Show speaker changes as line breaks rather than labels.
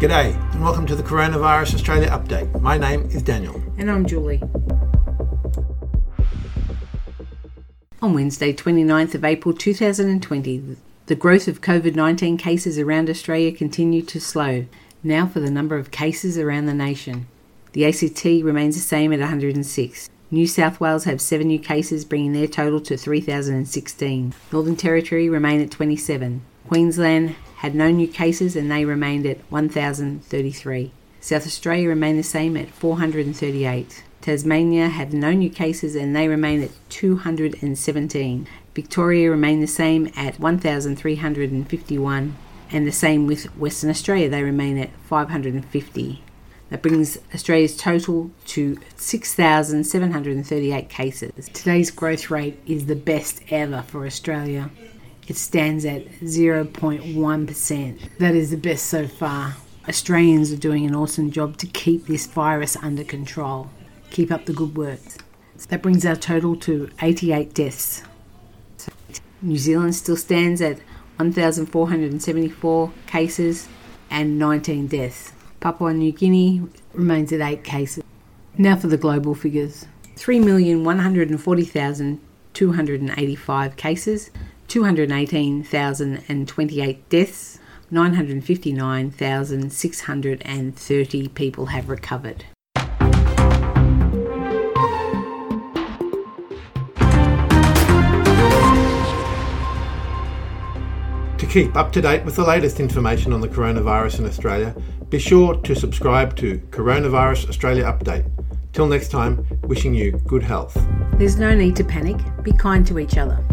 G'day, and welcome to the Coronavirus Australia update. My name is Daniel.
And I'm Julie. On Wednesday, 29th of April 2020, the growth of COVID 19 cases around Australia continued to slow. Now for the number of cases around the nation. The ACT remains the same at 106. New South Wales have 7 new cases, bringing their total to 3,016. Northern Territory remain at 27. Queensland had no new cases and they remained at 1,033. South Australia remained the same at 438. Tasmania had no new cases and they remain at 217. Victoria remained the same at 1,351 and the same with Western Australia, they remain at 550. That brings Australia's total to 6,738 cases. Today's growth rate is the best ever for Australia it stands at 0.1%. That is the best so far. Australians are doing an awesome job to keep this virus under control. Keep up the good work. That brings our total to 88 deaths. New Zealand still stands at 1,474 cases and 19 deaths. Papua New Guinea remains at 8 cases. Now for the global figures 3,140,285 cases, 218,028 deaths, 959,630 people have recovered.
To keep up to date with the latest information on the coronavirus in Australia, be sure to subscribe to Coronavirus Australia Update. Till next time, wishing you good health.
There's no need to panic, be kind to each other.